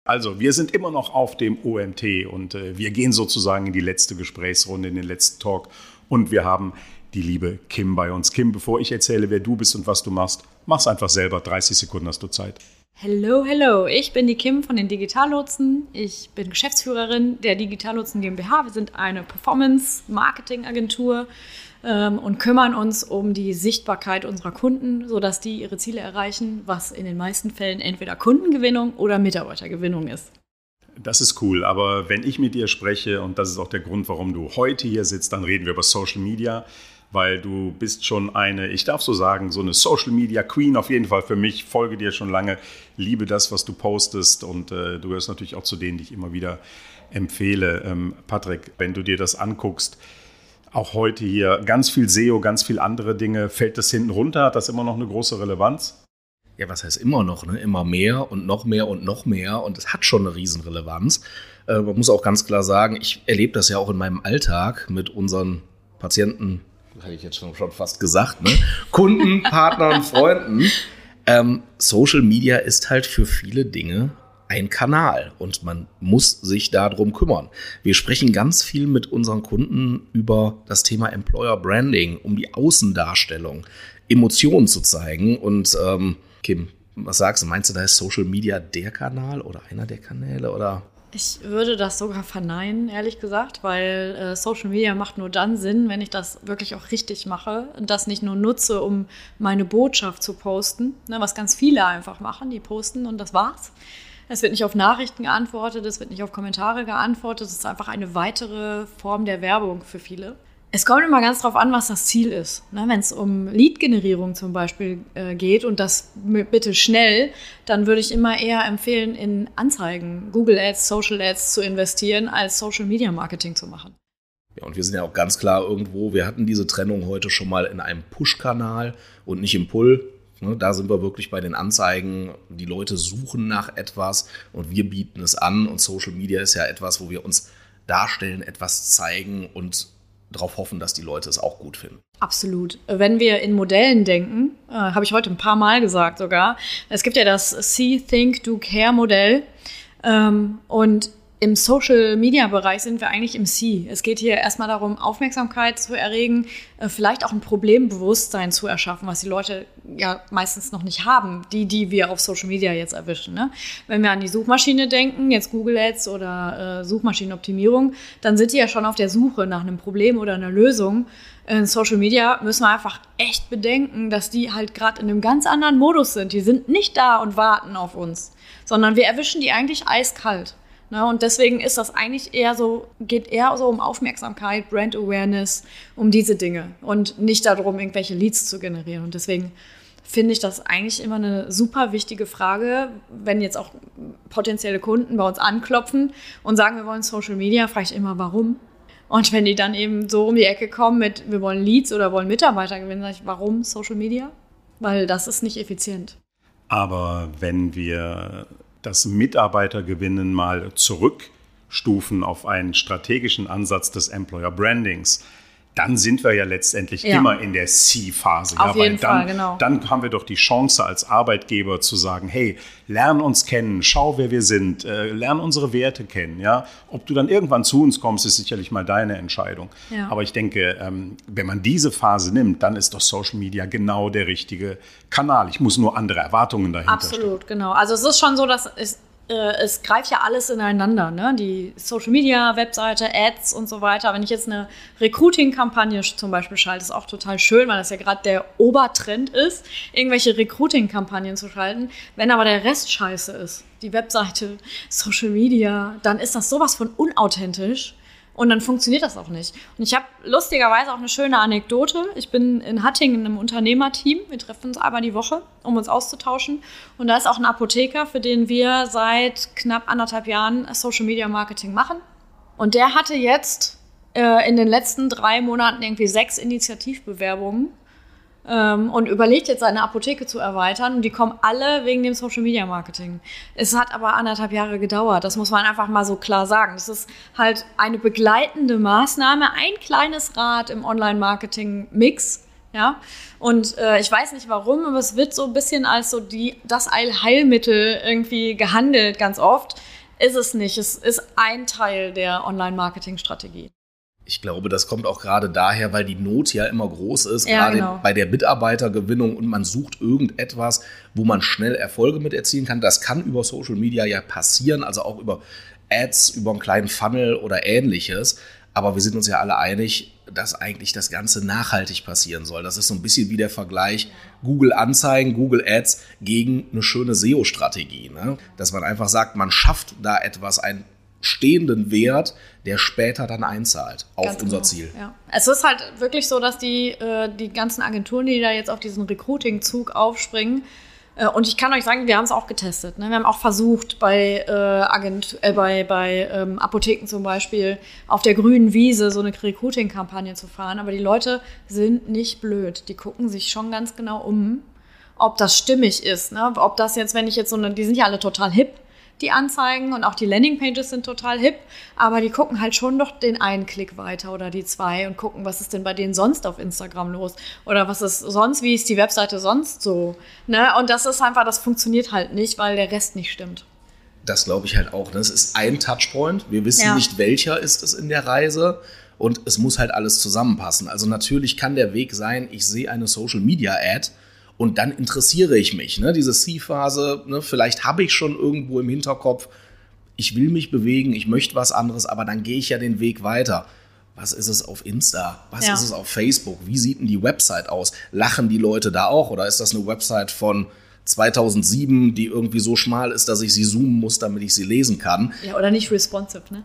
Also, wir sind immer noch auf dem OMT und äh, wir gehen sozusagen in die letzte Gesprächsrunde, in den letzten Talk. Und wir haben die liebe Kim bei uns. Kim, bevor ich erzähle, wer du bist und was du machst, mach's einfach selber. 30 Sekunden hast du Zeit. Hello, hello. Ich bin die Kim von den Digitallotsen. Ich bin Geschäftsführerin der Digitallotsen GmbH. Wir sind eine Performance-Marketing-Agentur ähm, und kümmern uns um die Sichtbarkeit unserer Kunden, sodass die ihre Ziele erreichen, was in den meisten Fällen entweder Kundengewinnung oder Mitarbeitergewinnung ist. Das ist cool, aber wenn ich mit dir spreche, und das ist auch der Grund, warum du heute hier sitzt, dann reden wir über Social Media, weil du bist schon eine, ich darf so sagen, so eine Social Media Queen auf jeden Fall für mich, folge dir schon lange, liebe das, was du postest und äh, du gehörst natürlich auch zu denen, die ich immer wieder empfehle. Ähm, Patrick, wenn du dir das anguckst, auch heute hier ganz viel SEO, ganz viel andere Dinge. Fällt das hinten runter? Hat das immer noch eine große Relevanz? Ja, was heißt immer noch? Ne? Immer mehr und noch mehr und noch mehr. Und es hat schon eine Riesenrelevanz. Äh, man muss auch ganz klar sagen, ich erlebe das ja auch in meinem Alltag mit unseren Patienten, habe ich jetzt schon, schon fast gesagt, ne? Kunden, Partnern, (laughs) Freunden. Ähm, Social Media ist halt für viele Dinge ein Kanal und man muss sich darum kümmern. Wir sprechen ganz viel mit unseren Kunden über das Thema Employer Branding, um die Außendarstellung, Emotionen zu zeigen. Und ähm, Kim, was sagst du? Meinst du, da ist Social Media der Kanal oder einer der Kanäle oder? Ich würde das sogar verneinen, ehrlich gesagt, weil äh, Social Media macht nur dann Sinn, wenn ich das wirklich auch richtig mache und das nicht nur nutze, um meine Botschaft zu posten, ne, was ganz viele einfach machen, die posten und das war's es wird nicht auf Nachrichten geantwortet, es wird nicht auf Kommentare geantwortet. Es ist einfach eine weitere Form der Werbung für viele. Es kommt immer ganz drauf an, was das Ziel ist. Ne, Wenn es um Lead-Generierung zum Beispiel äh, geht und das bitte schnell, dann würde ich immer eher empfehlen, in Anzeigen, Google Ads, Social Ads zu investieren, als Social Media Marketing zu machen. Ja, und wir sind ja auch ganz klar irgendwo, wir hatten diese Trennung heute schon mal in einem Push-Kanal und nicht im Pull. Ne, da sind wir wirklich bei den Anzeigen. Die Leute suchen nach etwas und wir bieten es an. Und Social Media ist ja etwas, wo wir uns darstellen, etwas zeigen und darauf hoffen, dass die Leute es auch gut finden. Absolut. Wenn wir in Modellen denken, äh, habe ich heute ein paar Mal gesagt sogar, es gibt ja das See, Think, Do, Care Modell. Ähm, und im Social-Media-Bereich sind wir eigentlich im C. Es geht hier erstmal darum, Aufmerksamkeit zu erregen, äh, vielleicht auch ein Problembewusstsein zu erschaffen, was die Leute ja meistens noch nicht haben, die, die wir auf Social Media jetzt erwischen. Ne? Wenn wir an die Suchmaschine denken, jetzt Google Ads oder äh, Suchmaschinenoptimierung, dann sind die ja schon auf der Suche nach einem Problem oder einer Lösung. In Social Media müssen wir einfach echt bedenken, dass die halt gerade in einem ganz anderen Modus sind. Die sind nicht da und warten auf uns, sondern wir erwischen die eigentlich eiskalt. Ne? Und deswegen ist das eigentlich eher so, geht eher so um Aufmerksamkeit, Brand Awareness, um diese Dinge und nicht darum, irgendwelche Leads zu generieren. Und deswegen finde ich das eigentlich immer eine super wichtige Frage, wenn jetzt auch potenzielle Kunden bei uns anklopfen und sagen, wir wollen Social Media, frage ich immer, warum? Und wenn die dann eben so um die Ecke kommen mit, wir wollen Leads oder wollen Mitarbeiter gewinnen, sage ich, warum Social Media? Weil das ist nicht effizient. Aber wenn wir das Mitarbeitergewinnen mal zurückstufen auf einen strategischen Ansatz des Employer Brandings, dann sind wir ja letztendlich ja. immer in der C-Phase. Auf ja, jeden dann, Fall, genau. Dann haben wir doch die Chance als Arbeitgeber zu sagen, hey, lern uns kennen, schau, wer wir sind, äh, lern unsere Werte kennen. Ja? Ob du dann irgendwann zu uns kommst, ist sicherlich mal deine Entscheidung. Ja. Aber ich denke, ähm, wenn man diese Phase nimmt, dann ist doch Social Media genau der richtige Kanal. Ich muss nur andere Erwartungen dahinter Absolut, stellen. genau. Also es ist schon so, dass es es greift ja alles ineinander, ne? Die Social Media, Webseite, Ads und so weiter. Wenn ich jetzt eine Recruiting-Kampagne zum Beispiel schalte, ist auch total schön, weil das ja gerade der Obertrend ist, irgendwelche Recruiting-Kampagnen zu schalten. Wenn aber der Rest scheiße ist, die Webseite, Social Media, dann ist das sowas von unauthentisch. Und dann funktioniert das auch nicht. Und ich habe lustigerweise auch eine schöne Anekdote. Ich bin in Hattingen in einem Unternehmerteam. Wir treffen uns einmal die Woche, um uns auszutauschen. Und da ist auch ein Apotheker, für den wir seit knapp anderthalb Jahren Social Media Marketing machen. Und der hatte jetzt äh, in den letzten drei Monaten irgendwie sechs Initiativbewerbungen ähm, und überlegt jetzt seine Apotheke zu erweitern. Und die kommen alle wegen dem Social Media Marketing. Es hat aber anderthalb Jahre gedauert. Das muss man einfach mal so klar sagen. Das ist halt eine begleitende Maßnahme, ein kleines Rad im Online-Marketing-Mix. Ja, und äh, ich weiß nicht warum, aber es wird so ein bisschen als so die, das Allheilmittel irgendwie gehandelt, ganz oft. Ist es nicht. Es ist ein Teil der Online-Marketing-Strategie. Ich glaube, das kommt auch gerade daher, weil die Not ja immer groß ist, ja, gerade genau. bei der Mitarbeitergewinnung und man sucht irgendetwas, wo man schnell Erfolge mit erzielen kann. Das kann über Social Media ja passieren, also auch über Ads, über einen kleinen Funnel oder ähnliches. Aber wir sind uns ja alle einig, dass eigentlich das Ganze nachhaltig passieren soll. Das ist so ein bisschen wie der Vergleich Google Anzeigen, Google Ads gegen eine schöne SEO-Strategie. Ne? Dass man einfach sagt, man schafft da etwas, ein stehenden Wert, der später dann einzahlt auf Ganz unser genau. Ziel. Ja. Es ist halt wirklich so, dass die, äh, die ganzen Agenturen, die da jetzt auf diesen Recruiting-Zug aufspringen, äh, und ich kann euch sagen, wir haben es auch getestet. Ne? Wir haben auch versucht, bei, äh, Agent, äh, bei, bei ähm, Apotheken zum Beispiel auf der grünen Wiese so eine Recruiting-Kampagne zu fahren. Aber die Leute sind nicht blöd. Die gucken sich schon ganz genau um, ob das stimmig ist. Ne? Ob das jetzt, wenn ich jetzt so eine, die sind ja alle total hip, die Anzeigen und auch die Landingpages sind total hip, aber die gucken halt schon doch den einen Klick weiter oder die zwei und gucken, was ist denn bei denen sonst auf Instagram los oder was ist sonst, wie ist die Webseite sonst so. Ne? Und das ist einfach, das funktioniert halt nicht, weil der Rest nicht stimmt. Das glaube ich halt auch. Ne? Es ist ein Touchpoint. Wir wissen ja. nicht, welcher ist es in der Reise. Und es muss halt alles zusammenpassen. Also natürlich kann der Weg sein, ich sehe eine Social Media Ad und dann interessiere ich mich. Ne? Diese C-Phase, ne? vielleicht habe ich schon irgendwo im Hinterkopf, ich will mich bewegen, ich möchte was anderes, aber dann gehe ich ja den Weg weiter. Was ist es auf Insta? Was ja. ist es auf Facebook? Wie sieht denn die Website aus? Lachen die Leute da auch? Oder ist das eine Website von 2007, die irgendwie so schmal ist, dass ich sie zoomen muss, damit ich sie lesen kann. Ja, oder nicht responsive, ne?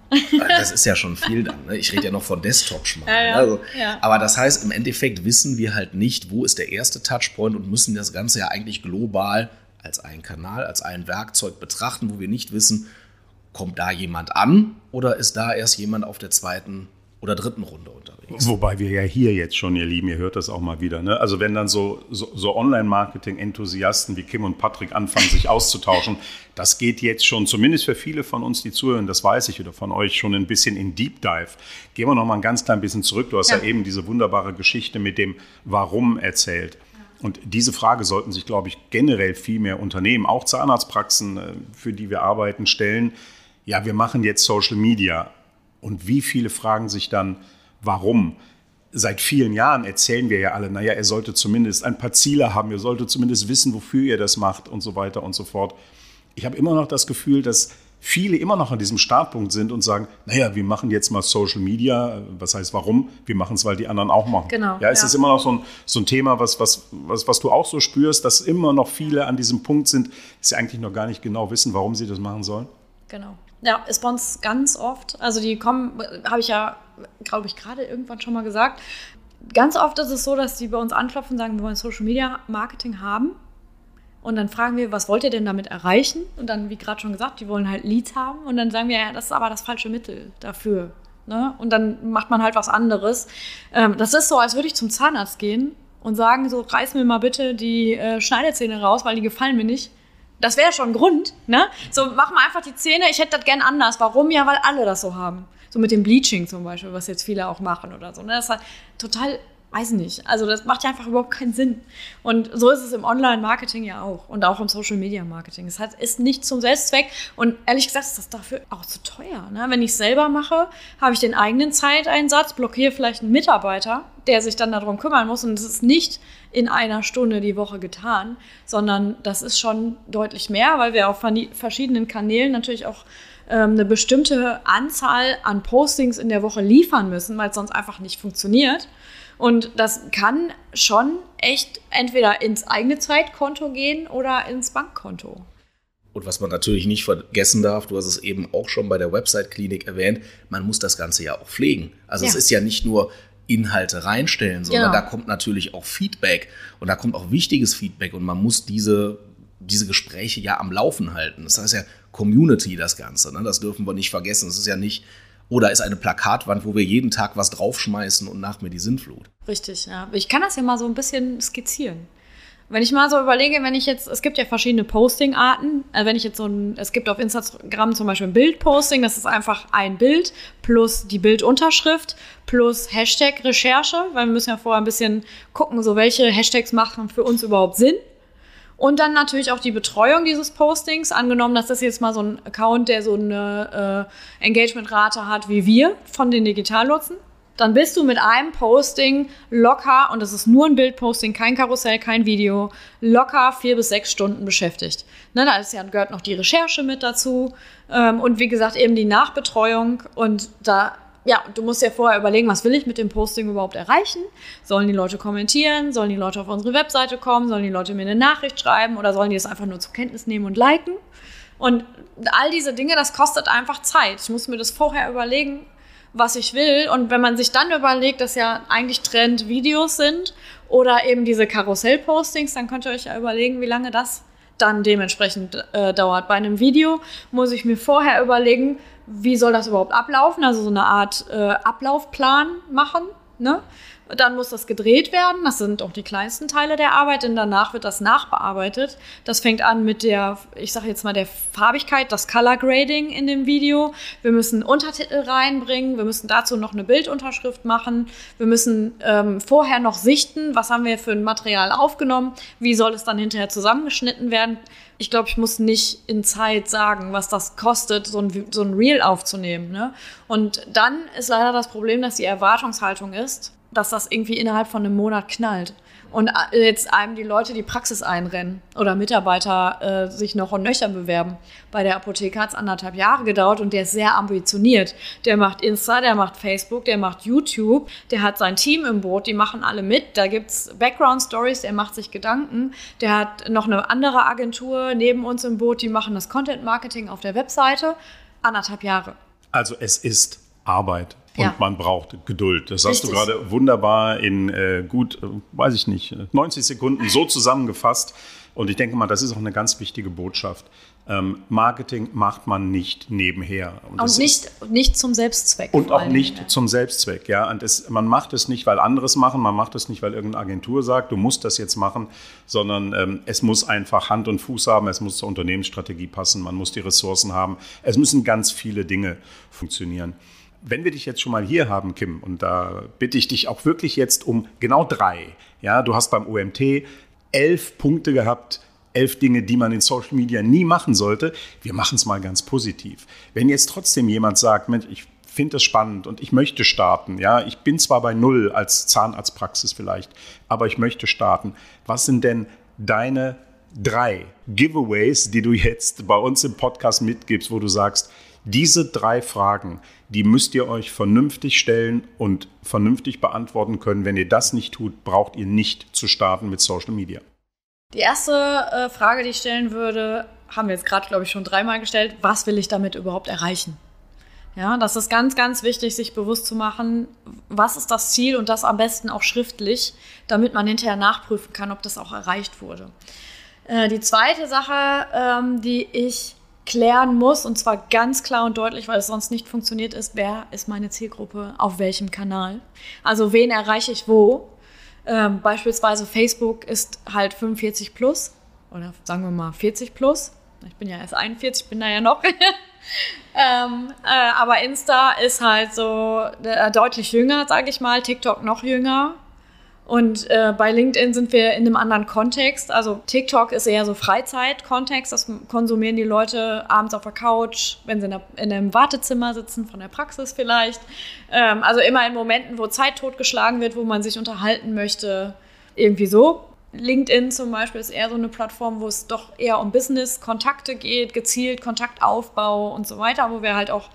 Das ist ja schon viel dann. Ne? Ich rede ja noch von Desktop-Schmal. Ja, ja. Also, ja. Aber das heißt, im Endeffekt wissen wir halt nicht, wo ist der erste Touchpoint und müssen das Ganze ja eigentlich global als einen Kanal, als ein Werkzeug betrachten, wo wir nicht wissen, kommt da jemand an oder ist da erst jemand auf der zweiten oder dritten Runde unterwegs. Wobei wir ja hier jetzt schon, ihr Lieben, ihr hört das auch mal wieder. Ne? Also wenn dann so, so, so Online-Marketing-Enthusiasten wie Kim und Patrick anfangen, sich auszutauschen, (laughs) das geht jetzt schon, zumindest für viele von uns, die zuhören, das weiß ich oder von euch, schon ein bisschen in Deep Dive. Gehen wir noch mal ein ganz klein bisschen zurück. Du hast ja, ja eben diese wunderbare Geschichte mit dem Warum erzählt. Und diese Frage sollten sich, glaube ich, generell viel mehr Unternehmen, auch Zahnarztpraxen, äh, für die wir arbeiten, stellen. Ja, wir machen jetzt Social Media und wie viele fragen sich dann, warum? Seit vielen Jahren erzählen wir ja alle, naja, er sollte zumindest ein paar Ziele haben, er sollte zumindest wissen, wofür er das macht und so weiter und so fort. Ich habe immer noch das Gefühl, dass viele immer noch an diesem Startpunkt sind und sagen, naja, wir machen jetzt mal Social Media. Was heißt warum? Wir machen es, weil die anderen auch machen. Genau. Ja, es ja. ist immer noch so ein, so ein Thema, was, was, was, was du auch so spürst, dass immer noch viele an diesem Punkt sind, dass sie eigentlich noch gar nicht genau wissen, warum sie das machen sollen. Genau. Ja, ist bei uns ganz oft. Also die kommen, habe ich ja, glaube ich, gerade irgendwann schon mal gesagt. Ganz oft ist es so, dass die bei uns anklopfen und sagen, wir wollen Social Media Marketing haben. Und dann fragen wir, was wollt ihr denn damit erreichen? Und dann, wie gerade schon gesagt, die wollen halt Leads haben. Und dann sagen wir, ja, das ist aber das falsche Mittel dafür. Ne? Und dann macht man halt was anderes. Ähm, das ist so, als würde ich zum Zahnarzt gehen und sagen, so, reiß mir mal bitte die äh, Schneidezähne raus, weil die gefallen mir nicht. Das wäre schon ein Grund, ne? So, mach mal einfach die Zähne, ich hätte das gern anders. Warum? Ja, weil alle das so haben. So mit dem Bleaching zum Beispiel, was jetzt viele auch machen oder so. Ne? Das ist halt total weiß nicht. Also das macht ja einfach überhaupt keinen Sinn. Und so ist es im Online-Marketing ja auch und auch im Social-Media-Marketing. Es ist nicht zum Selbstzweck und ehrlich gesagt ist das dafür auch zu teuer. Ne? Wenn ich es selber mache, habe ich den eigenen Zeiteinsatz, blockiere vielleicht einen Mitarbeiter, der sich dann darum kümmern muss und es ist nicht in einer Stunde die Woche getan, sondern das ist schon deutlich mehr, weil wir auf verschiedenen Kanälen natürlich auch ähm, eine bestimmte Anzahl an Postings in der Woche liefern müssen, weil es sonst einfach nicht funktioniert. Und das kann schon echt entweder ins eigene Zeitkonto gehen oder ins Bankkonto. Und was man natürlich nicht vergessen darf, du hast es eben auch schon bei der Website-Klinik erwähnt, man muss das Ganze ja auch pflegen. Also ja. es ist ja nicht nur Inhalte reinstellen, sondern genau. da kommt natürlich auch Feedback und da kommt auch wichtiges Feedback und man muss diese, diese Gespräche ja am Laufen halten. Das heißt ja Community, das Ganze. Ne? Das dürfen wir nicht vergessen. Es ist ja nicht oder ist eine Plakatwand, wo wir jeden Tag was draufschmeißen und nach mir die Sinnflut. Richtig, ja. Ich kann das ja mal so ein bisschen skizzieren. Wenn ich mal so überlege, wenn ich jetzt, es gibt ja verschiedene Posting-Arten. Also wenn ich jetzt so ein, es gibt auf Instagram zum Beispiel ein Bildposting, das ist einfach ein Bild plus die Bildunterschrift plus Hashtag-Recherche, weil wir müssen ja vorher ein bisschen gucken, so welche Hashtags machen für uns überhaupt Sinn. Und dann natürlich auch die Betreuung dieses Postings. Angenommen, dass das jetzt mal so ein Account, der so eine äh, Engagementrate hat wie wir von den Digitalnutzen. Dann bist du mit einem Posting locker, und das ist nur ein Bildposting, kein Karussell, kein Video, locker vier bis sechs Stunden beschäftigt. Ne, da ist ja, gehört noch die Recherche mit dazu ähm, und wie gesagt eben die Nachbetreuung. Und da ja, du musst ja vorher überlegen, was will ich mit dem Posting überhaupt erreichen? Sollen die Leute kommentieren? Sollen die Leute auf unsere Webseite kommen? Sollen die Leute mir eine Nachricht schreiben? Oder sollen die es einfach nur zur Kenntnis nehmen und liken? Und all diese Dinge, das kostet einfach Zeit. Ich muss mir das vorher überlegen, was ich will. Und wenn man sich dann überlegt, dass ja eigentlich Trend Videos sind oder eben diese Karussell-Postings, dann könnt ihr euch ja überlegen, wie lange das dann dementsprechend äh, dauert. Bei einem Video muss ich mir vorher überlegen, wie soll das überhaupt ablaufen? Also so eine Art äh, Ablaufplan machen. Ne? Dann muss das gedreht werden. Das sind auch die kleinsten Teile der Arbeit, denn danach wird das nachbearbeitet. Das fängt an mit der, ich sage jetzt mal, der Farbigkeit, das Color Grading in dem Video. Wir müssen Untertitel reinbringen. Wir müssen dazu noch eine Bildunterschrift machen. Wir müssen ähm, vorher noch sichten, was haben wir für ein Material aufgenommen. Wie soll es dann hinterher zusammengeschnitten werden? ich glaube, ich muss nicht in Zeit sagen, was das kostet, so ein, so ein Reel aufzunehmen. Ne? Und dann ist leider das Problem, dass die Erwartungshaltung ist, dass das irgendwie innerhalb von einem Monat knallt und äh, jetzt einem die Leute die Praxis einrennen oder Mitarbeiter äh, sich noch und nöcher bewerben. Bei der Apotheke hat es anderthalb Jahre gedauert und der ist sehr ambitioniert. Der macht Insta, der macht Facebook, der macht YouTube, der hat sein Team im Boot, die machen alle mit. Da gibt es Background-Stories, der macht sich Gedanken. Der hat noch eine andere Agentur neben uns im Boot, die machen das Content-Marketing auf der Webseite. Anderthalb Jahre. Also es ist Arbeit. Und ja. man braucht Geduld. Das Richtig. hast du gerade wunderbar in äh, gut, äh, weiß ich nicht, 90 Sekunden so zusammengefasst. Und ich denke mal, das ist auch eine ganz wichtige Botschaft. Ähm, Marketing macht man nicht nebenher. Und, und nicht, nicht zum Selbstzweck. Und auch nicht ja. zum Selbstzweck. Ja. Und es, man macht es nicht, weil andere es machen, man macht es nicht, weil irgendeine Agentur sagt, du musst das jetzt machen, sondern ähm, es muss einfach Hand und Fuß haben, es muss zur Unternehmensstrategie passen, man muss die Ressourcen haben. Es müssen ganz viele Dinge funktionieren. Wenn wir dich jetzt schon mal hier haben, Kim, und da bitte ich dich auch wirklich jetzt um genau drei. Ja, du hast beim OMT elf Punkte gehabt, elf Dinge, die man in Social Media nie machen sollte. Wir machen es mal ganz positiv. Wenn jetzt trotzdem jemand sagt, Mensch, ich finde es spannend und ich möchte starten, ja, ich bin zwar bei null als Zahnarztpraxis vielleicht, aber ich möchte starten. Was sind denn deine drei Giveaways, die du jetzt bei uns im Podcast mitgibst, wo du sagst, diese drei Fragen, die müsst ihr euch vernünftig stellen und vernünftig beantworten können. Wenn ihr das nicht tut, braucht ihr nicht zu starten mit Social Media. Die erste äh, Frage, die ich stellen würde, haben wir jetzt gerade, glaube ich, schon dreimal gestellt. Was will ich damit überhaupt erreichen? Ja, das ist ganz, ganz wichtig, sich bewusst zu machen, was ist das Ziel und das am besten auch schriftlich, damit man hinterher nachprüfen kann, ob das auch erreicht wurde. Äh, die zweite Sache, ähm, die ich klären muss, und zwar ganz klar und deutlich, weil es sonst nicht funktioniert ist, wer ist meine Zielgruppe, auf welchem Kanal. Also wen erreiche ich wo. Ähm, beispielsweise Facebook ist halt 45 plus oder sagen wir mal 40 plus. Ich bin ja erst 41, bin da ja noch. (laughs) ähm, äh, aber Insta ist halt so äh, deutlich jünger, sage ich mal. TikTok noch jünger. Und äh, bei LinkedIn sind wir in einem anderen Kontext. Also TikTok ist eher so Freizeit-Kontext. Das konsumieren die Leute abends auf der Couch, wenn sie in, der, in einem Wartezimmer sitzen, von der Praxis vielleicht. Ähm, also immer in Momenten, wo Zeit totgeschlagen wird, wo man sich unterhalten möchte. Irgendwie so. LinkedIn zum Beispiel ist eher so eine Plattform, wo es doch eher um Business, Kontakte geht, gezielt Kontaktaufbau und so weiter, wo wir halt auch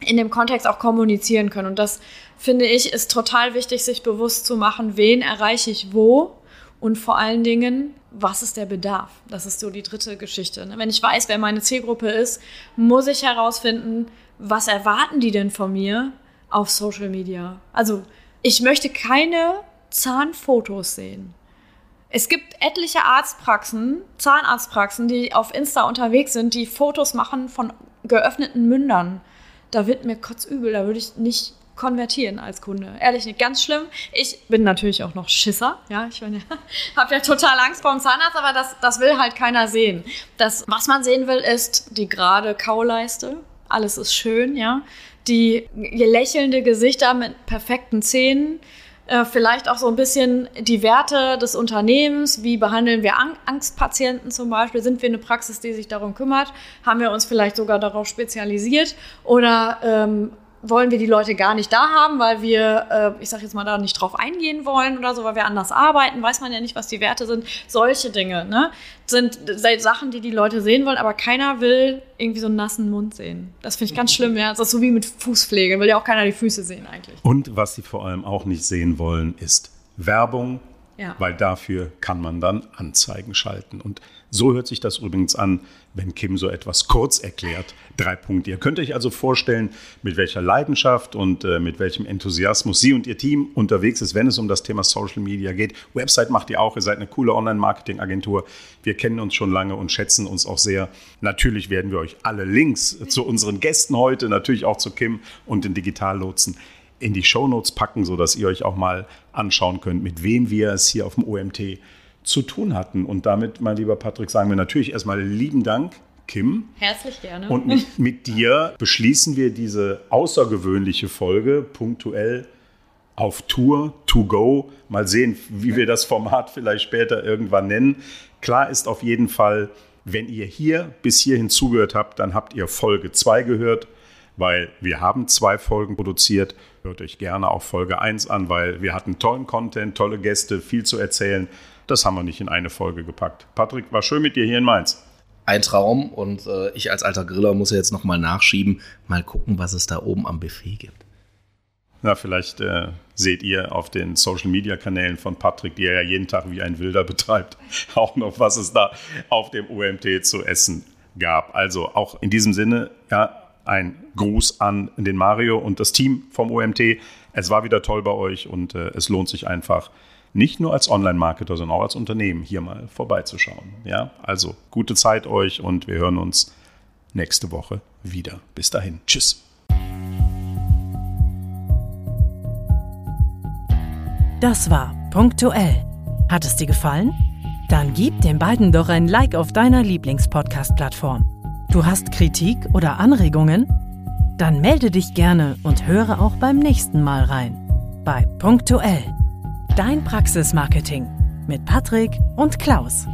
in dem Kontext auch kommunizieren können. Und das finde ich ist total wichtig, sich bewusst zu machen, wen erreiche ich wo und vor allen Dingen, was ist der Bedarf? Das ist so die dritte Geschichte. Ne? Wenn ich weiß, wer meine Zielgruppe ist, muss ich herausfinden, was erwarten die denn von mir auf Social Media? Also ich möchte keine Zahnfotos sehen. Es gibt etliche Arztpraxen, Zahnarztpraxen, die auf Insta unterwegs sind, die Fotos machen von geöffneten Mündern da wird mir kotzübel, da würde ich nicht konvertieren als Kunde. Ehrlich nicht, ganz schlimm. Ich bin natürlich auch noch Schisser, ja, ich ja, (laughs) habe ja total Angst vor dem Zahnarzt, aber das, das will halt keiner sehen. Das, was man sehen will, ist die gerade Kauleiste. Alles ist schön, ja. Die lächelnde Gesichter mit perfekten Zähnen, äh, vielleicht auch so ein bisschen die Werte des Unternehmens. Wie behandeln wir Ang Angstpatienten zum Beispiel? Sind wir eine Praxis, die sich darum kümmert? Haben wir uns vielleicht sogar darauf spezialisiert? Oder ähm, wollen wir die Leute gar nicht da haben, weil wir, äh, ich sage jetzt mal, da nicht drauf eingehen wollen oder so, weil wir anders arbeiten, weiß man ja nicht, was die Werte sind. Solche Dinge ne, sind Sachen, die die Leute sehen wollen, aber keiner will irgendwie so einen nassen Mund sehen. Das finde ich ganz schlimm. Ja, das ist so wie mit Fußpflege, will ja auch keiner die Füße sehen eigentlich. Und was sie vor allem auch nicht sehen wollen, ist Werbung, ja. weil dafür kann man dann Anzeigen schalten. Und so hört sich das übrigens an, wenn Kim so etwas kurz erklärt. Drei Punkte. Ihr könnt euch also vorstellen, mit welcher Leidenschaft und äh, mit welchem Enthusiasmus Sie und Ihr Team unterwegs ist, wenn es um das Thema Social Media geht. Website macht ihr auch. Ihr seid eine coole Online-Marketing-Agentur. Wir kennen uns schon lange und schätzen uns auch sehr. Natürlich werden wir euch alle Links zu unseren Gästen heute, natürlich auch zu Kim und den Digitallotsen in die Shownotes packen, sodass ihr euch auch mal anschauen könnt, mit wem wir es hier auf dem OMT zu tun hatten. Und damit, mein lieber Patrick, sagen wir natürlich erstmal lieben Dank, Kim. Herzlich gerne. Und mit, mit dir beschließen wir diese außergewöhnliche Folge punktuell auf Tour, to go. Mal sehen, wie wir das Format vielleicht später irgendwann nennen. Klar ist auf jeden Fall, wenn ihr hier bis hierhin zugehört habt, dann habt ihr Folge 2 gehört, weil wir haben zwei Folgen produziert. Hört euch gerne auch Folge 1 an, weil wir hatten tollen Content, tolle Gäste, viel zu erzählen. Das haben wir nicht in eine Folge gepackt. Patrick, war schön mit dir hier in Mainz. Ein Traum und äh, ich als alter Griller muss ja jetzt nochmal nachschieben, mal gucken, was es da oben am Buffet gibt. Na, vielleicht äh, seht ihr auf den Social Media Kanälen von Patrick, die er ja jeden Tag wie ein Wilder betreibt, (laughs) auch noch, was es da auf dem OMT zu essen gab. Also auch in diesem Sinne, ja, ein Gruß an den Mario und das Team vom OMT. Es war wieder toll bei euch und äh, es lohnt sich einfach, nicht nur als Online-Marketer, sondern auch als Unternehmen hier mal vorbeizuschauen. Ja, also gute Zeit euch und wir hören uns nächste Woche wieder. Bis dahin. Tschüss. Das war punktuell. Hat es dir gefallen? Dann gib den beiden doch ein Like auf deiner Lieblingspodcast-Plattform. Du hast Kritik oder Anregungen? Dann melde dich gerne und höre auch beim nächsten Mal rein. Bei punktuell. Dein Praxismarketing mit Patrick und Klaus.